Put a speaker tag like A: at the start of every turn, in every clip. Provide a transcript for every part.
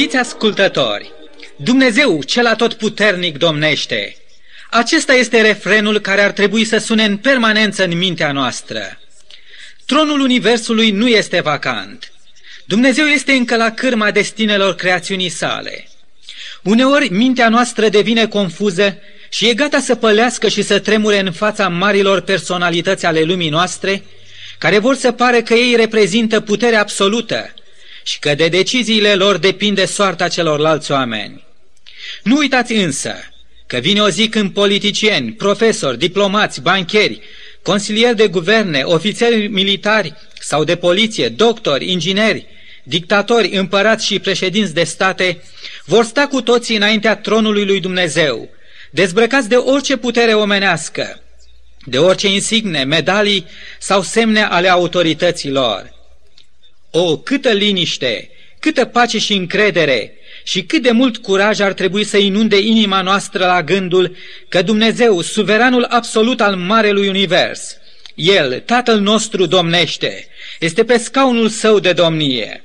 A: Iubiți ascultători, Dumnezeu cel atotputernic domnește. Acesta este refrenul care ar trebui să sune în permanență în mintea noastră. Tronul Universului nu este vacant. Dumnezeu este încă la cârma destinelor creațiunii sale. Uneori mintea noastră devine confuză și e gata să pălească și să tremure în fața marilor personalități ale lumii noastre, care vor să pare că ei reprezintă puterea absolută și că de deciziile lor depinde soarta celorlalți oameni. Nu uitați însă că vine o zi când politicieni, profesori, diplomați, bancheri, consilieri de guverne, ofițeri militari sau de poliție, doctori, ingineri, dictatori, împărați și președinți de state vor sta cu toții înaintea tronului lui Dumnezeu, dezbrăcați de orice putere omenească, de orice insigne, medalii sau semne ale autorităților. O, câtă liniște, câtă pace și încredere și cât de mult curaj ar trebui să inunde inima noastră la gândul că Dumnezeu, suveranul absolut al Marelui Univers, El, Tatăl nostru, domnește, este pe scaunul său de domnie.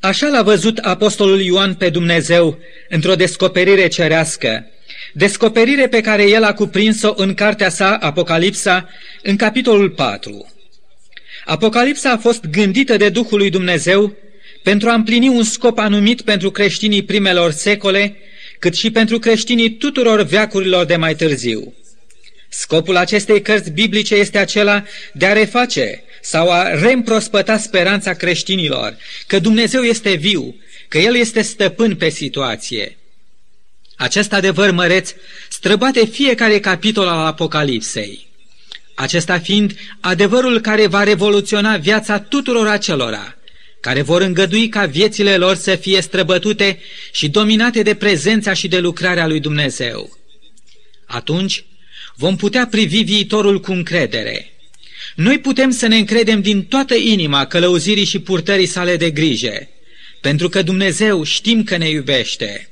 A: Așa l-a văzut apostolul Ioan pe Dumnezeu într-o descoperire cerească, descoperire pe care el a cuprins-o în cartea sa Apocalipsa, în capitolul 4. Apocalipsa a fost gândită de Duhul lui Dumnezeu pentru a împlini un scop anumit pentru creștinii primelor secole, cât și pentru creștinii tuturor veacurilor de mai târziu. Scopul acestei cărți biblice este acela de a reface sau a reîmprospăta speranța creștinilor că Dumnezeu este viu, că El este stăpân pe situație. Acest adevăr măreț străbate fiecare capitol al Apocalipsei. Acesta fiind adevărul care va revoluționa viața tuturor acelora, care vor îngădui ca viețile lor să fie străbătute și dominate de prezența și de lucrarea lui Dumnezeu. Atunci vom putea privi viitorul cu încredere. Noi putem să ne încredem din toată inima călăuzirii și purtării sale de grijă, pentru că Dumnezeu știm că ne iubește.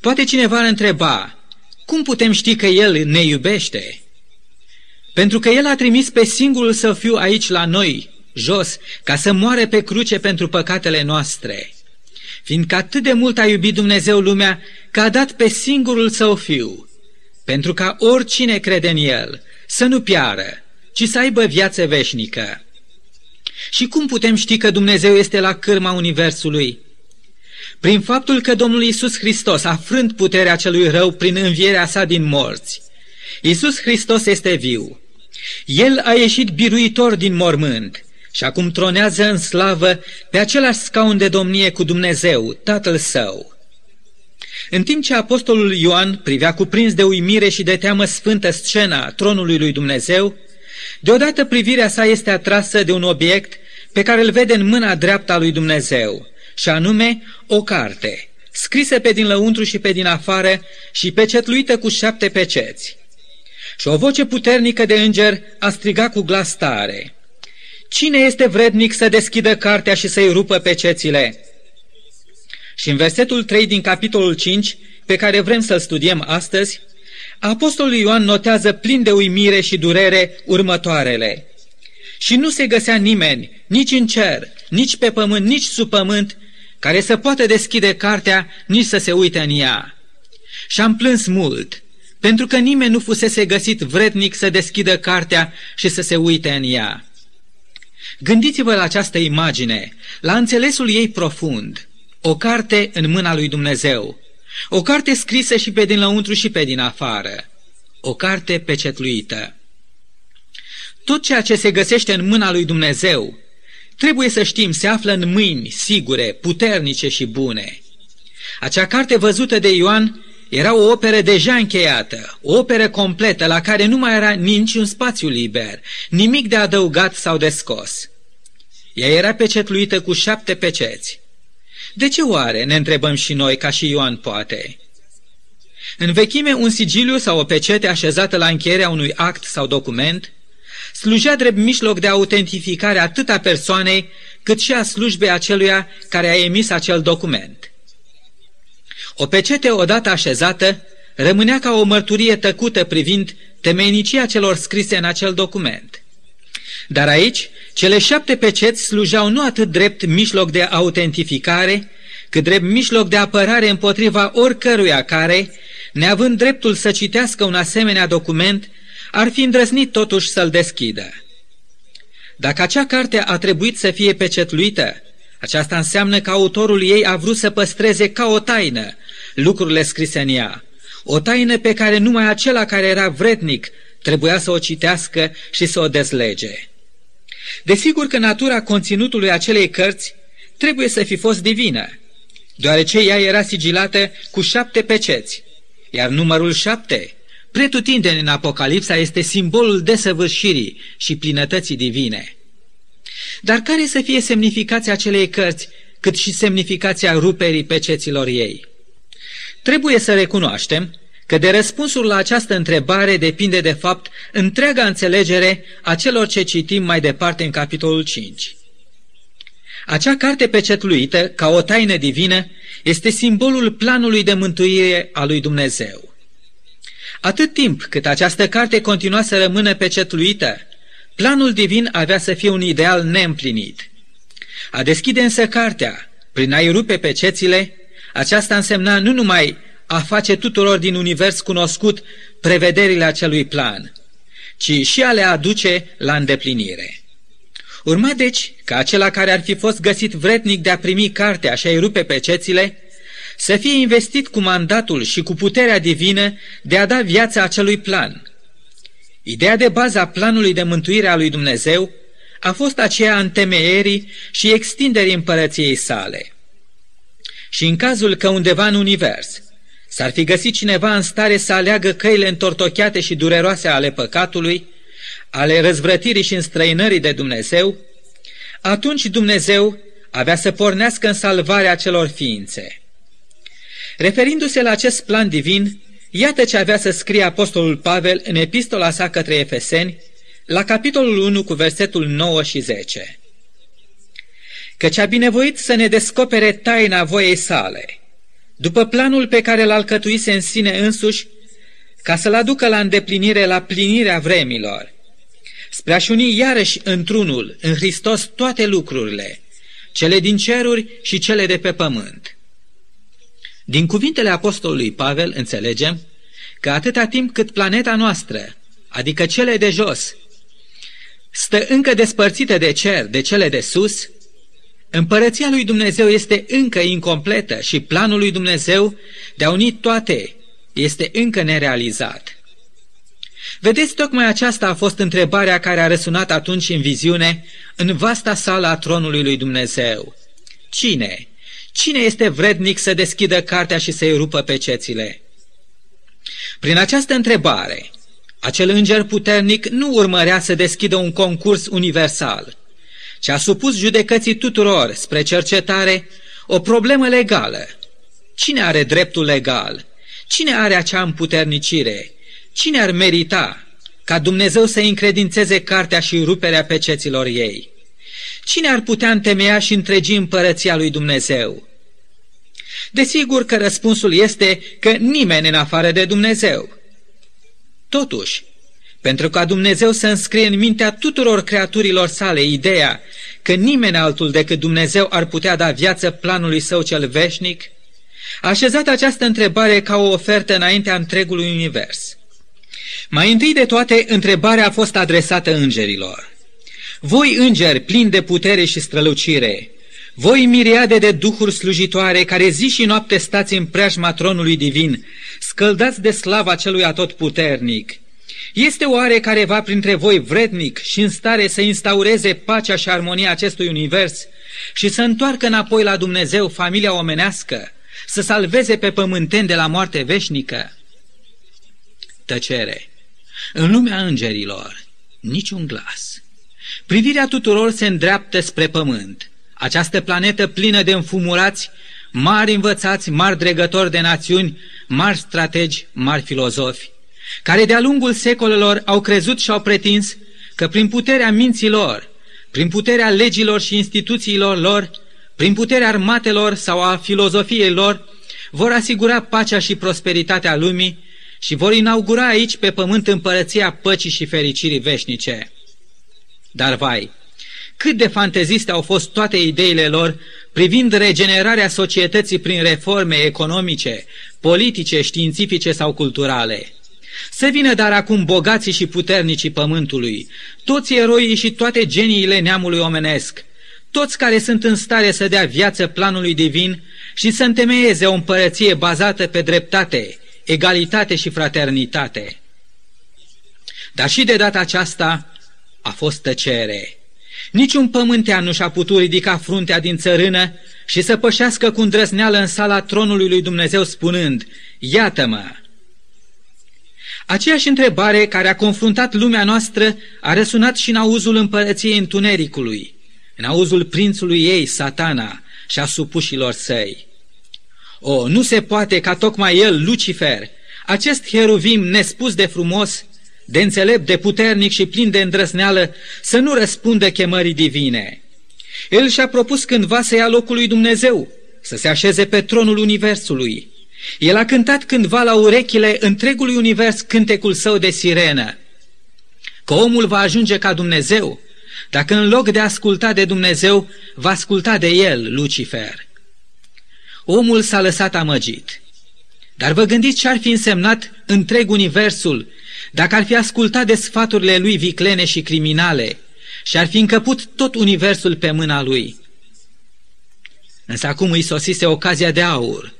A: Poate cineva ar întreba, cum putem ști că El ne iubește? Pentru că El a trimis pe singurul să fiu aici la noi, jos, ca să moare pe cruce pentru păcatele noastre. Fiindcă atât de mult a iubit Dumnezeu lumea, că a dat pe singurul său fiu, pentru ca oricine crede în El să nu piară, ci să aibă viață veșnică. Și cum putem ști că Dumnezeu este la cârma Universului? Prin faptul că Domnul Isus Hristos a frânt puterea celui rău prin învierea sa din morți. Isus Hristos este viu. El a ieșit biruitor din mormânt și acum tronează în slavă pe același scaun de domnie cu Dumnezeu, Tatăl Său. În timp ce apostolul Ioan privea cuprins de uimire și de teamă sfântă scena tronului lui Dumnezeu, deodată privirea sa este atrasă de un obiect pe care îl vede în mâna dreapta lui Dumnezeu, și anume o carte, scrisă pe din lăuntru și pe din afară și pecetluită cu șapte peceți. Și o voce puternică de înger a strigat cu glas tare – Cine este vrednic să deschidă cartea și să-i rupă pecețile? Și în versetul 3 din capitolul 5, pe care vrem să-l studiem astăzi, Apostolul Ioan notează plin de uimire și durere următoarele. Și nu se găsea nimeni, nici în cer, nici pe pământ, nici sub pământ, care să poată deschide cartea, nici să se uite în ea. Și am plâns mult, pentru că nimeni nu fusese găsit vrednic să deschidă cartea și să se uite în ea. Gândiți-vă la această imagine, la înțelesul ei profund. O carte în mâna lui Dumnezeu. O carte scrisă și pe din lăuntru și pe din afară. O carte pecetluită. Tot ceea ce se găsește în mâna lui Dumnezeu, trebuie să știm, se află în mâini sigure, puternice și bune. Acea carte văzută de Ioan era o operă deja încheiată, o operă completă la care nu mai era nici un spațiu liber, nimic de adăugat sau de scos. Ea era pecetluită cu șapte peceți. De ce oare, ne întrebăm și noi, ca și Ioan poate? În vechime, un sigiliu sau o pecete așezată la încheierea unui act sau document slujea drept mijloc de autentificare atât a persoanei, cât și a slujbei aceluia care a emis acel document. O pecete odată așezată rămânea ca o mărturie tăcută privind temeinicia celor scrise în acel document. Dar aici, cele șapte peceți slujau nu atât drept mijloc de autentificare, cât drept mijloc de apărare împotriva oricăruia care, neavând dreptul să citească un asemenea document, ar fi îndrăznit totuși să-l deschidă. Dacă acea carte a trebuit să fie pecetluită, aceasta înseamnă că autorul ei a vrut să păstreze ca o taină lucrurile scrise în ea, o taină pe care numai acela care era vrednic trebuia să o citească și să o dezlege. Desigur că natura conținutului acelei cărți trebuie să fi fost divină, deoarece ea era sigilată cu șapte peceți, iar numărul șapte, pretutindeni în Apocalipsa, este simbolul desăvârșirii și plinătății divine. Dar care să fie semnificația acelei cărți, cât și semnificația ruperii peceților ei? Trebuie să recunoaștem că de răspunsul la această întrebare depinde de fapt întreaga înțelegere a celor ce citim mai departe în capitolul 5. Acea carte pecetluită, ca o taină divină, este simbolul planului de mântuire a lui Dumnezeu. Atât timp cât această carte continua să rămână pecetluită, planul divin avea să fie un ideal neîmplinit. A deschide însă cartea, prin a-i rupe pecețile, aceasta însemna nu numai a face tuturor din univers cunoscut prevederile acelui plan, ci și a le aduce la îndeplinire. Urma deci ca acela care ar fi fost găsit vrednic de a primi cartea și a-i rupe pecețile, să fie investit cu mandatul și cu puterea divină de a da viața acelui plan. Ideea de bază a planului de mântuire a lui Dumnezeu a fost aceea întemeierii și extinderii împărăției sale. Și în cazul că undeva în univers s-ar fi găsit cineva în stare să aleagă căile întortocheate și dureroase ale păcatului, ale răzvrătirii și înstrăinării de Dumnezeu, atunci Dumnezeu avea să pornească în salvarea celor ființe. Referindu-se la acest plan divin, iată ce avea să scrie Apostolul Pavel în epistola sa către Efeseni, la capitolul 1 cu versetul 9 și 10. Căci a binevoit să ne descopere taina voiei sale, după planul pe care l alcătuise în sine însuși, ca să-l aducă la îndeplinire la plinirea vremilor, spre a-și uni iarăși într-unul, în Hristos, toate lucrurile, cele din ceruri și cele de pe pământ. Din cuvintele apostolului Pavel înțelegem că atâta timp cât planeta noastră, adică cele de jos, stă încă despărțită de cer, de cele de sus, împărăția lui Dumnezeu este încă incompletă și planul lui Dumnezeu de a uni toate este încă nerealizat. Vedeți, tocmai aceasta a fost întrebarea care a răsunat atunci în viziune, în vasta sală a tronului lui Dumnezeu. Cine? Cine este vrednic să deschidă cartea și să-i rupă pe cețile? Prin această întrebare, acel înger puternic nu urmărea să deschidă un concurs universal, ci a supus judecății tuturor spre cercetare o problemă legală. Cine are dreptul legal? Cine are acea împuternicire? Cine ar merita ca Dumnezeu să încredințeze cartea și ruperea peceților ei? Cine ar putea întemeia și întregi împărăția lui Dumnezeu? Desigur că răspunsul este că nimeni în afară de Dumnezeu. Totuși, pentru ca Dumnezeu să înscrie în mintea tuturor creaturilor sale ideea că nimeni altul decât Dumnezeu ar putea da viață planului său cel veșnic, a așezat această întrebare ca o ofertă înaintea întregului univers. Mai întâi de toate, întrebarea a fost adresată îngerilor. Voi îngeri plini de putere și strălucire, voi miriade de duhuri slujitoare care zi și noapte stați în preajma tronului divin, scăldați de slava celui atotputernic, este oare careva printre voi vrednic și în stare să instaureze pacea și armonia acestui univers și să întoarcă înapoi la Dumnezeu familia omenească, să salveze pe pământeni de la moarte veșnică? Tăcere. În lumea îngerilor, niciun glas. Privirea tuturor se îndreaptă spre pământ. Această planetă plină de înfumurați, mari învățați, mari dregători de națiuni, mari strategi, mari filozofi, care de-a lungul secolelor au crezut și au pretins că prin puterea minților, prin puterea legilor și instituțiilor lor, prin puterea armatelor sau a filozofiei lor, vor asigura pacea și prosperitatea lumii și vor inaugura aici pe pământ împărăția păcii și fericirii veșnice. Dar vai, cât de fanteziste au fost toate ideile lor privind regenerarea societății prin reforme economice, politice, științifice sau culturale. Să vină dar acum bogații și puternicii pământului, toți eroii și toate geniile neamului omenesc, toți care sunt în stare să dea viață planului divin și să întemeieze o împărăție bazată pe dreptate, egalitate și fraternitate. Dar și de data aceasta a fost tăcere. Niciun pământean nu și-a putut ridica fruntea din țărână și să pășească cu îndrăzneală în sala tronului lui Dumnezeu spunând, Iată-mă! Aceeași întrebare care a confruntat lumea noastră a răsunat și în auzul împărăției întunericului, în auzul prințului ei, satana, și a supușilor săi. O, nu se poate ca tocmai el, Lucifer, acest heruvim nespus de frumos, de înțelept, de puternic și plin de îndrăzneală, să nu răspundă chemării divine. El și-a propus cândva să ia locul lui Dumnezeu, să se așeze pe tronul Universului. El a cântat cândva la urechile întregului univers cântecul său de sirenă, că omul va ajunge ca Dumnezeu, dacă în loc de a asculta de Dumnezeu, va asculta de el, Lucifer. Omul s-a lăsat amăgit. Dar vă gândiți ce ar fi însemnat întreg universul dacă ar fi ascultat de sfaturile lui viclene și criminale și ar fi încăput tot universul pe mâna lui. Însă acum îi sosise ocazia de aur.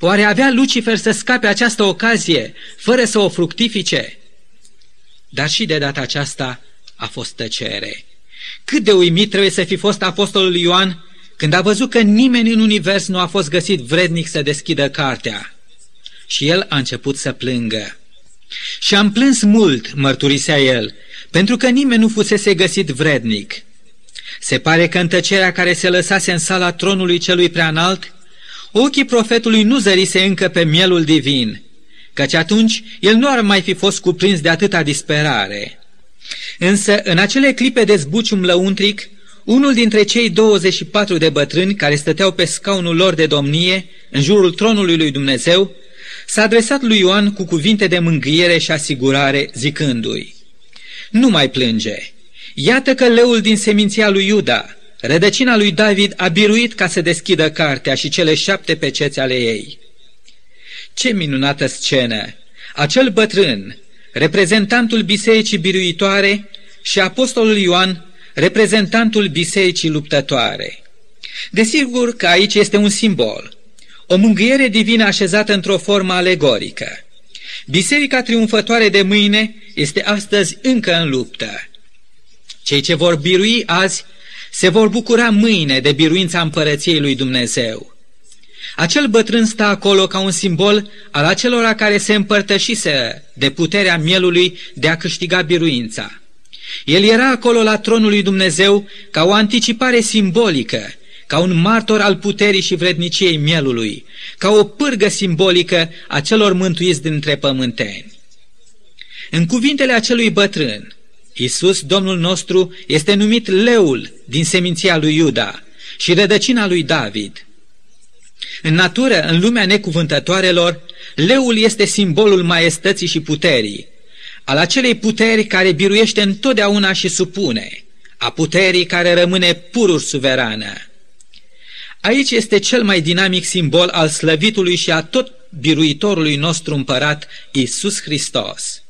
A: Oare avea Lucifer să scape această ocazie fără să o fructifice? Dar și de data aceasta a fost tăcere. Cât de uimit trebuie să fi fost apostolul Ioan când a văzut că nimeni în univers nu a fost găsit vrednic să deschidă cartea. Și el a început să plângă. Și am plâns mult, mărturisea el, pentru că nimeni nu fusese găsit vrednic. Se pare că în tăcerea care se lăsase în sala tronului celui preanalt, ochii profetului nu zărise încă pe mielul divin, căci atunci el nu ar mai fi fost cuprins de atâta disperare. Însă, în acele clipe de zbucium lăuntric, unul dintre cei 24 de bătrâni care stăteau pe scaunul lor de domnie, în jurul tronului lui Dumnezeu, s-a adresat lui Ioan cu cuvinte de mângâiere și asigurare, zicându-i, Nu mai plânge! Iată că leul din seminția lui Iuda, rădăcina lui David, a biruit ca să deschidă cartea și cele șapte peceți ale ei. Ce minunată scenă! Acel bătrân, reprezentantul bisericii biruitoare și apostolul Ioan, reprezentantul bisericii luptătoare. Desigur că aici este un simbol, o mângâiere divină așezată într-o formă alegorică. Biserica triumfătoare de mâine este astăzi încă în luptă. Cei ce vor birui azi se vor bucura mâine de biruința împărăției lui Dumnezeu. Acel bătrân stă acolo ca un simbol al acelora care se împărtășise de puterea mielului de a câștiga biruința. El era acolo la tronul lui Dumnezeu ca o anticipare simbolică ca un martor al puterii și vredniciei mielului, ca o pârgă simbolică a celor mântuiți dintre pământeni. În cuvintele acelui bătrân, Iisus, Domnul nostru, este numit leul din seminția lui Iuda și rădăcina lui David. În natură, în lumea necuvântătoarelor, leul este simbolul maestății și puterii, al acelei puteri care biruiește întotdeauna și supune, a puterii care rămâne purur suverană. Aici este cel mai dinamic simbol al slăvitului și a tot biruitorului nostru împărat, Isus Hristos.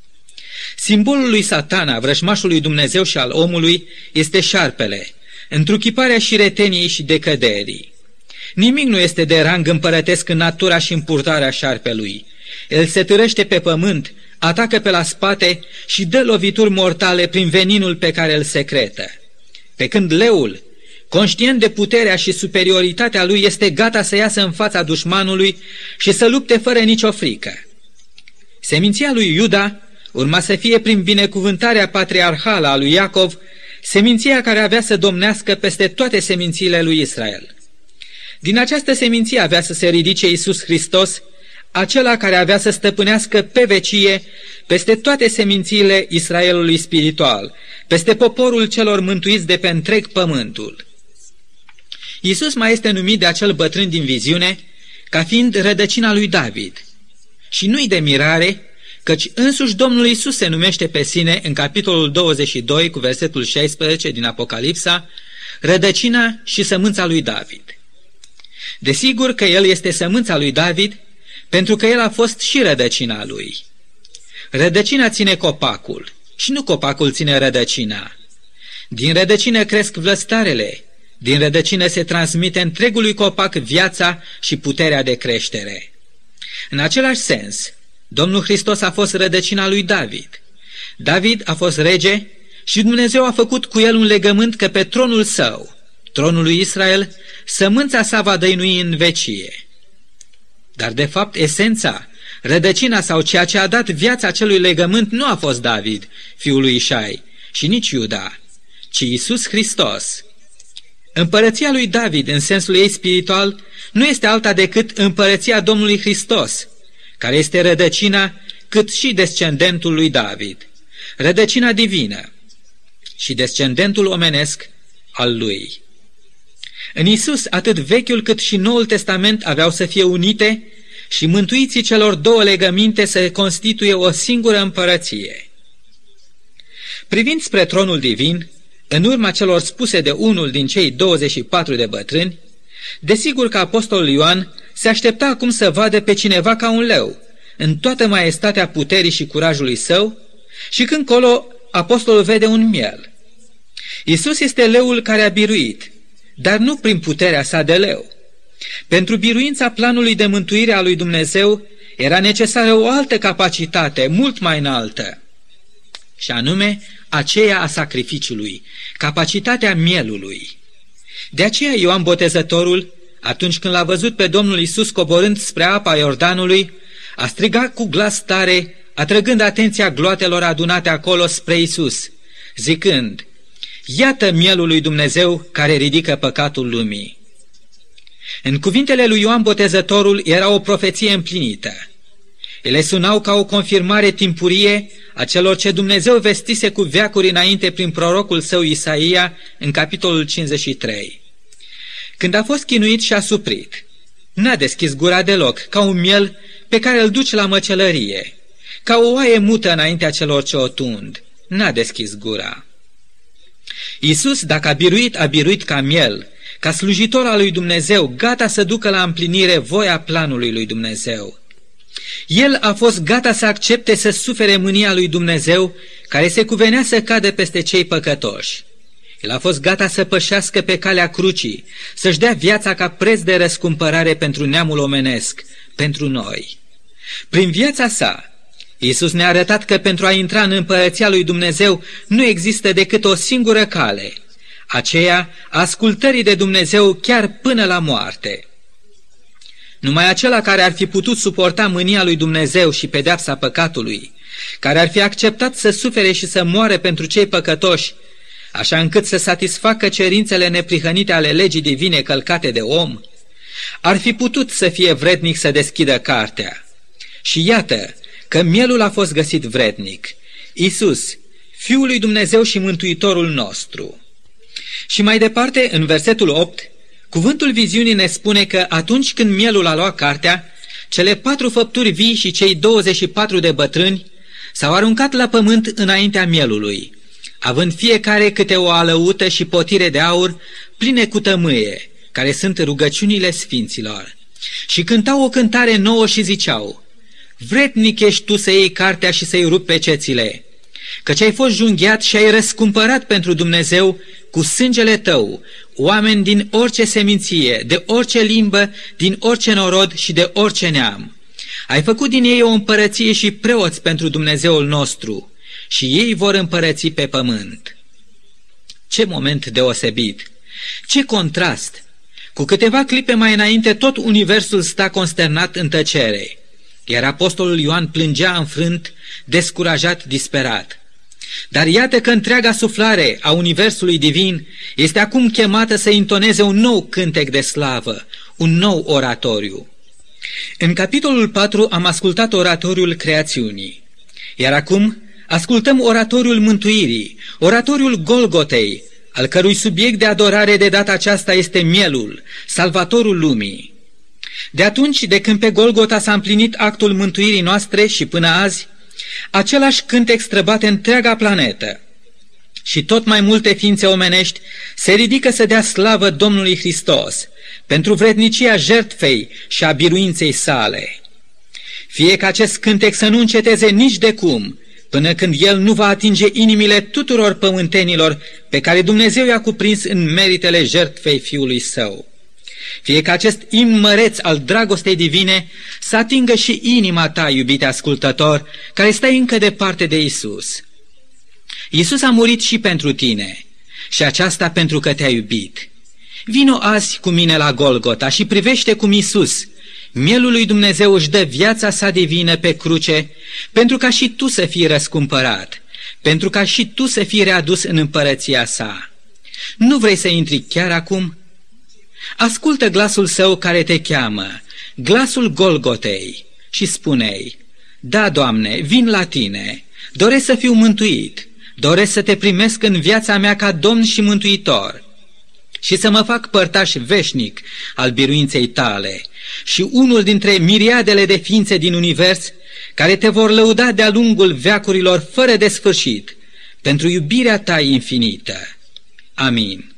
A: Simbolul lui satana, vrăjmașului Dumnezeu și al omului, este șarpele, întruchiparea și reteniei și decăderii. Nimic nu este de rang împărătesc în natura și în purtarea șarpelui. El se târăște pe pământ, atacă pe la spate și dă lovituri mortale prin veninul pe care îl secretă. Pe când leul, Conștient de puterea și superioritatea lui, este gata să iasă în fața dușmanului și să lupte fără nicio frică. Seminția lui Iuda urma să fie prin binecuvântarea patriarhală a lui Iacov, seminția care avea să domnească peste toate semințiile lui Israel. Din această seminție avea să se ridice Iisus Hristos, acela care avea să stăpânească pe vecie peste toate semințiile Israelului spiritual, peste poporul celor mântuiți de pe întreg pământul. Iisus mai este numit de acel bătrân din viziune ca fiind rădăcina lui David. Și nu-i de mirare căci însuși Domnul Isus se numește pe sine în capitolul 22 cu versetul 16 din Apocalipsa, rădăcina și sămânța lui David. Desigur că el este sămânța lui David, pentru că el a fost și rădăcina lui. Rădăcina ține copacul și nu copacul ține rădăcina. Din rădăcină cresc vlăstarele, din rădăcină se transmite întregului copac viața și puterea de creștere. În același sens, Domnul Hristos a fost rădăcina lui David. David a fost rege și Dumnezeu a făcut cu el un legământ că pe tronul său, tronul lui Israel, sămânța sa va dăinui în vecie. Dar de fapt esența, rădăcina sau ceea ce a dat viața acelui legământ nu a fost David, fiul lui Ișai, și nici Iuda, ci Isus Hristos. Împărăția lui David, în sensul ei spiritual, nu este alta decât împărăția Domnului Hristos, care este rădăcina cât și descendentul lui David, rădăcina divină și descendentul omenesc al lui. În Isus, atât Vechiul cât și Noul Testament aveau să fie unite și mântuiții celor două legăminte să constituie o singură împărăție. Privind spre tronul divin, în urma celor spuse de unul din cei 24 de bătrâni, desigur că apostolul Ioan se aștepta acum să vadă pe cineva ca un leu, în toată maestatea puterii și curajului său, și când colo apostolul vede un miel. Isus este leul care a biruit, dar nu prin puterea sa de leu. Pentru biruința planului de mântuire a lui Dumnezeu era necesară o altă capacitate, mult mai înaltă, și anume aceea a sacrificiului, capacitatea mielului. De aceea Ioan Botezătorul, atunci când l-a văzut pe Domnul Isus coborând spre apa Iordanului, a strigat cu glas tare, atrăgând atenția gloatelor adunate acolo spre Isus, zicând, Iată mielul lui Dumnezeu care ridică păcatul lumii. În cuvintele lui Ioan Botezătorul era o profeție împlinită. Ele sunau ca o confirmare timpurie a celor ce Dumnezeu vestise cu veacuri înainte prin prorocul său Isaia în capitolul 53. Când a fost chinuit și asuprit, n-a deschis gura deloc, ca un miel pe care îl duci la măcelărie, ca o oaie mută înaintea celor ce o tund, n-a deschis gura. Iisus, dacă a biruit, a biruit ca miel, ca slujitor al lui Dumnezeu, gata să ducă la împlinire voia planului lui Dumnezeu. El a fost gata să accepte să sufere mânia lui Dumnezeu, care se cuvenea să cadă peste cei păcătoși. El a fost gata să pășească pe calea crucii, să-și dea viața ca preț de răscumpărare pentru neamul omenesc, pentru noi. Prin viața sa, Iisus ne-a arătat că pentru a intra în împărăția lui Dumnezeu nu există decât o singură cale, aceea ascultării de Dumnezeu chiar până la moarte. Numai acela care ar fi putut suporta mânia lui Dumnezeu și pedeapsa păcatului, care ar fi acceptat să sufere și să moare pentru cei păcătoși, așa încât să satisfacă cerințele neprihănite ale legii divine călcate de om, ar fi putut să fie vrednic să deschidă cartea. Și iată că mielul a fost găsit vrednic, Isus, Fiul lui Dumnezeu și Mântuitorul nostru. Și mai departe, în versetul 8, cuvântul viziunii ne spune că atunci când mielul a luat cartea, cele patru făpturi vii și cei 24 de bătrâni s-au aruncat la pământ înaintea mielului, având fiecare câte o alăută și potire de aur pline cu tămâie, care sunt rugăciunile sfinților. Și cântau o cântare nouă și ziceau, Vretnic ești tu să iei cartea și să-i rupi pe cețile, căci ai fost junghiat și ai răscumpărat pentru Dumnezeu cu sângele tău oameni din orice seminție, de orice limbă, din orice norod și de orice neam. Ai făcut din ei o împărăție și preoți pentru Dumnezeul nostru și ei vor împărăți pe pământ. Ce moment deosebit! Ce contrast! Cu câteva clipe mai înainte, tot universul sta consternat în tăcere, iar apostolul Ioan plângea înfrânt, descurajat, disperat. Dar iată că întreaga suflare a Universului Divin este acum chemată să intoneze un nou cântec de slavă, un nou oratoriu. În capitolul 4 am ascultat oratoriul creațiunii, iar acum ascultăm oratoriul mântuirii, oratoriul Golgotei, al cărui subiect de adorare de data aceasta este mielul, salvatorul lumii. De atunci, de când pe Golgota s-a împlinit actul mântuirii noastre și până azi, Același cântec străbate întreaga planetă și tot mai multe ființe omenești se ridică să dea slavă Domnului Hristos pentru vrednicia jertfei și a biruinței sale. Fie ca acest cântec să nu înceteze nici de cum, până când el nu va atinge inimile tuturor pământenilor pe care Dumnezeu i-a cuprins în meritele jertfei Fiului Său. Fie ca acest imn măreț al dragostei divine să atingă și inima ta, iubite ascultător, care stai încă departe de Isus. Isus a murit și pentru tine și aceasta pentru că te-a iubit. Vino azi cu mine la Golgota și privește cum Isus, mielul lui Dumnezeu își dă viața sa divină pe cruce pentru ca și tu să fii răscumpărat, pentru ca și tu să fii readus în împărăția sa. Nu vrei să intri chiar acum? Ascultă glasul său care te cheamă, glasul Golgotei și spune-i, Da, Doamne, vin la tine, doresc să fiu mântuit, doresc să te primesc în viața mea ca Domn și Mântuitor și să mă fac părtaș veșnic al biruinței tale și unul dintre miriadele de ființe din univers care te vor lăuda de-a lungul veacurilor fără de sfârșit pentru iubirea ta infinită. Amin.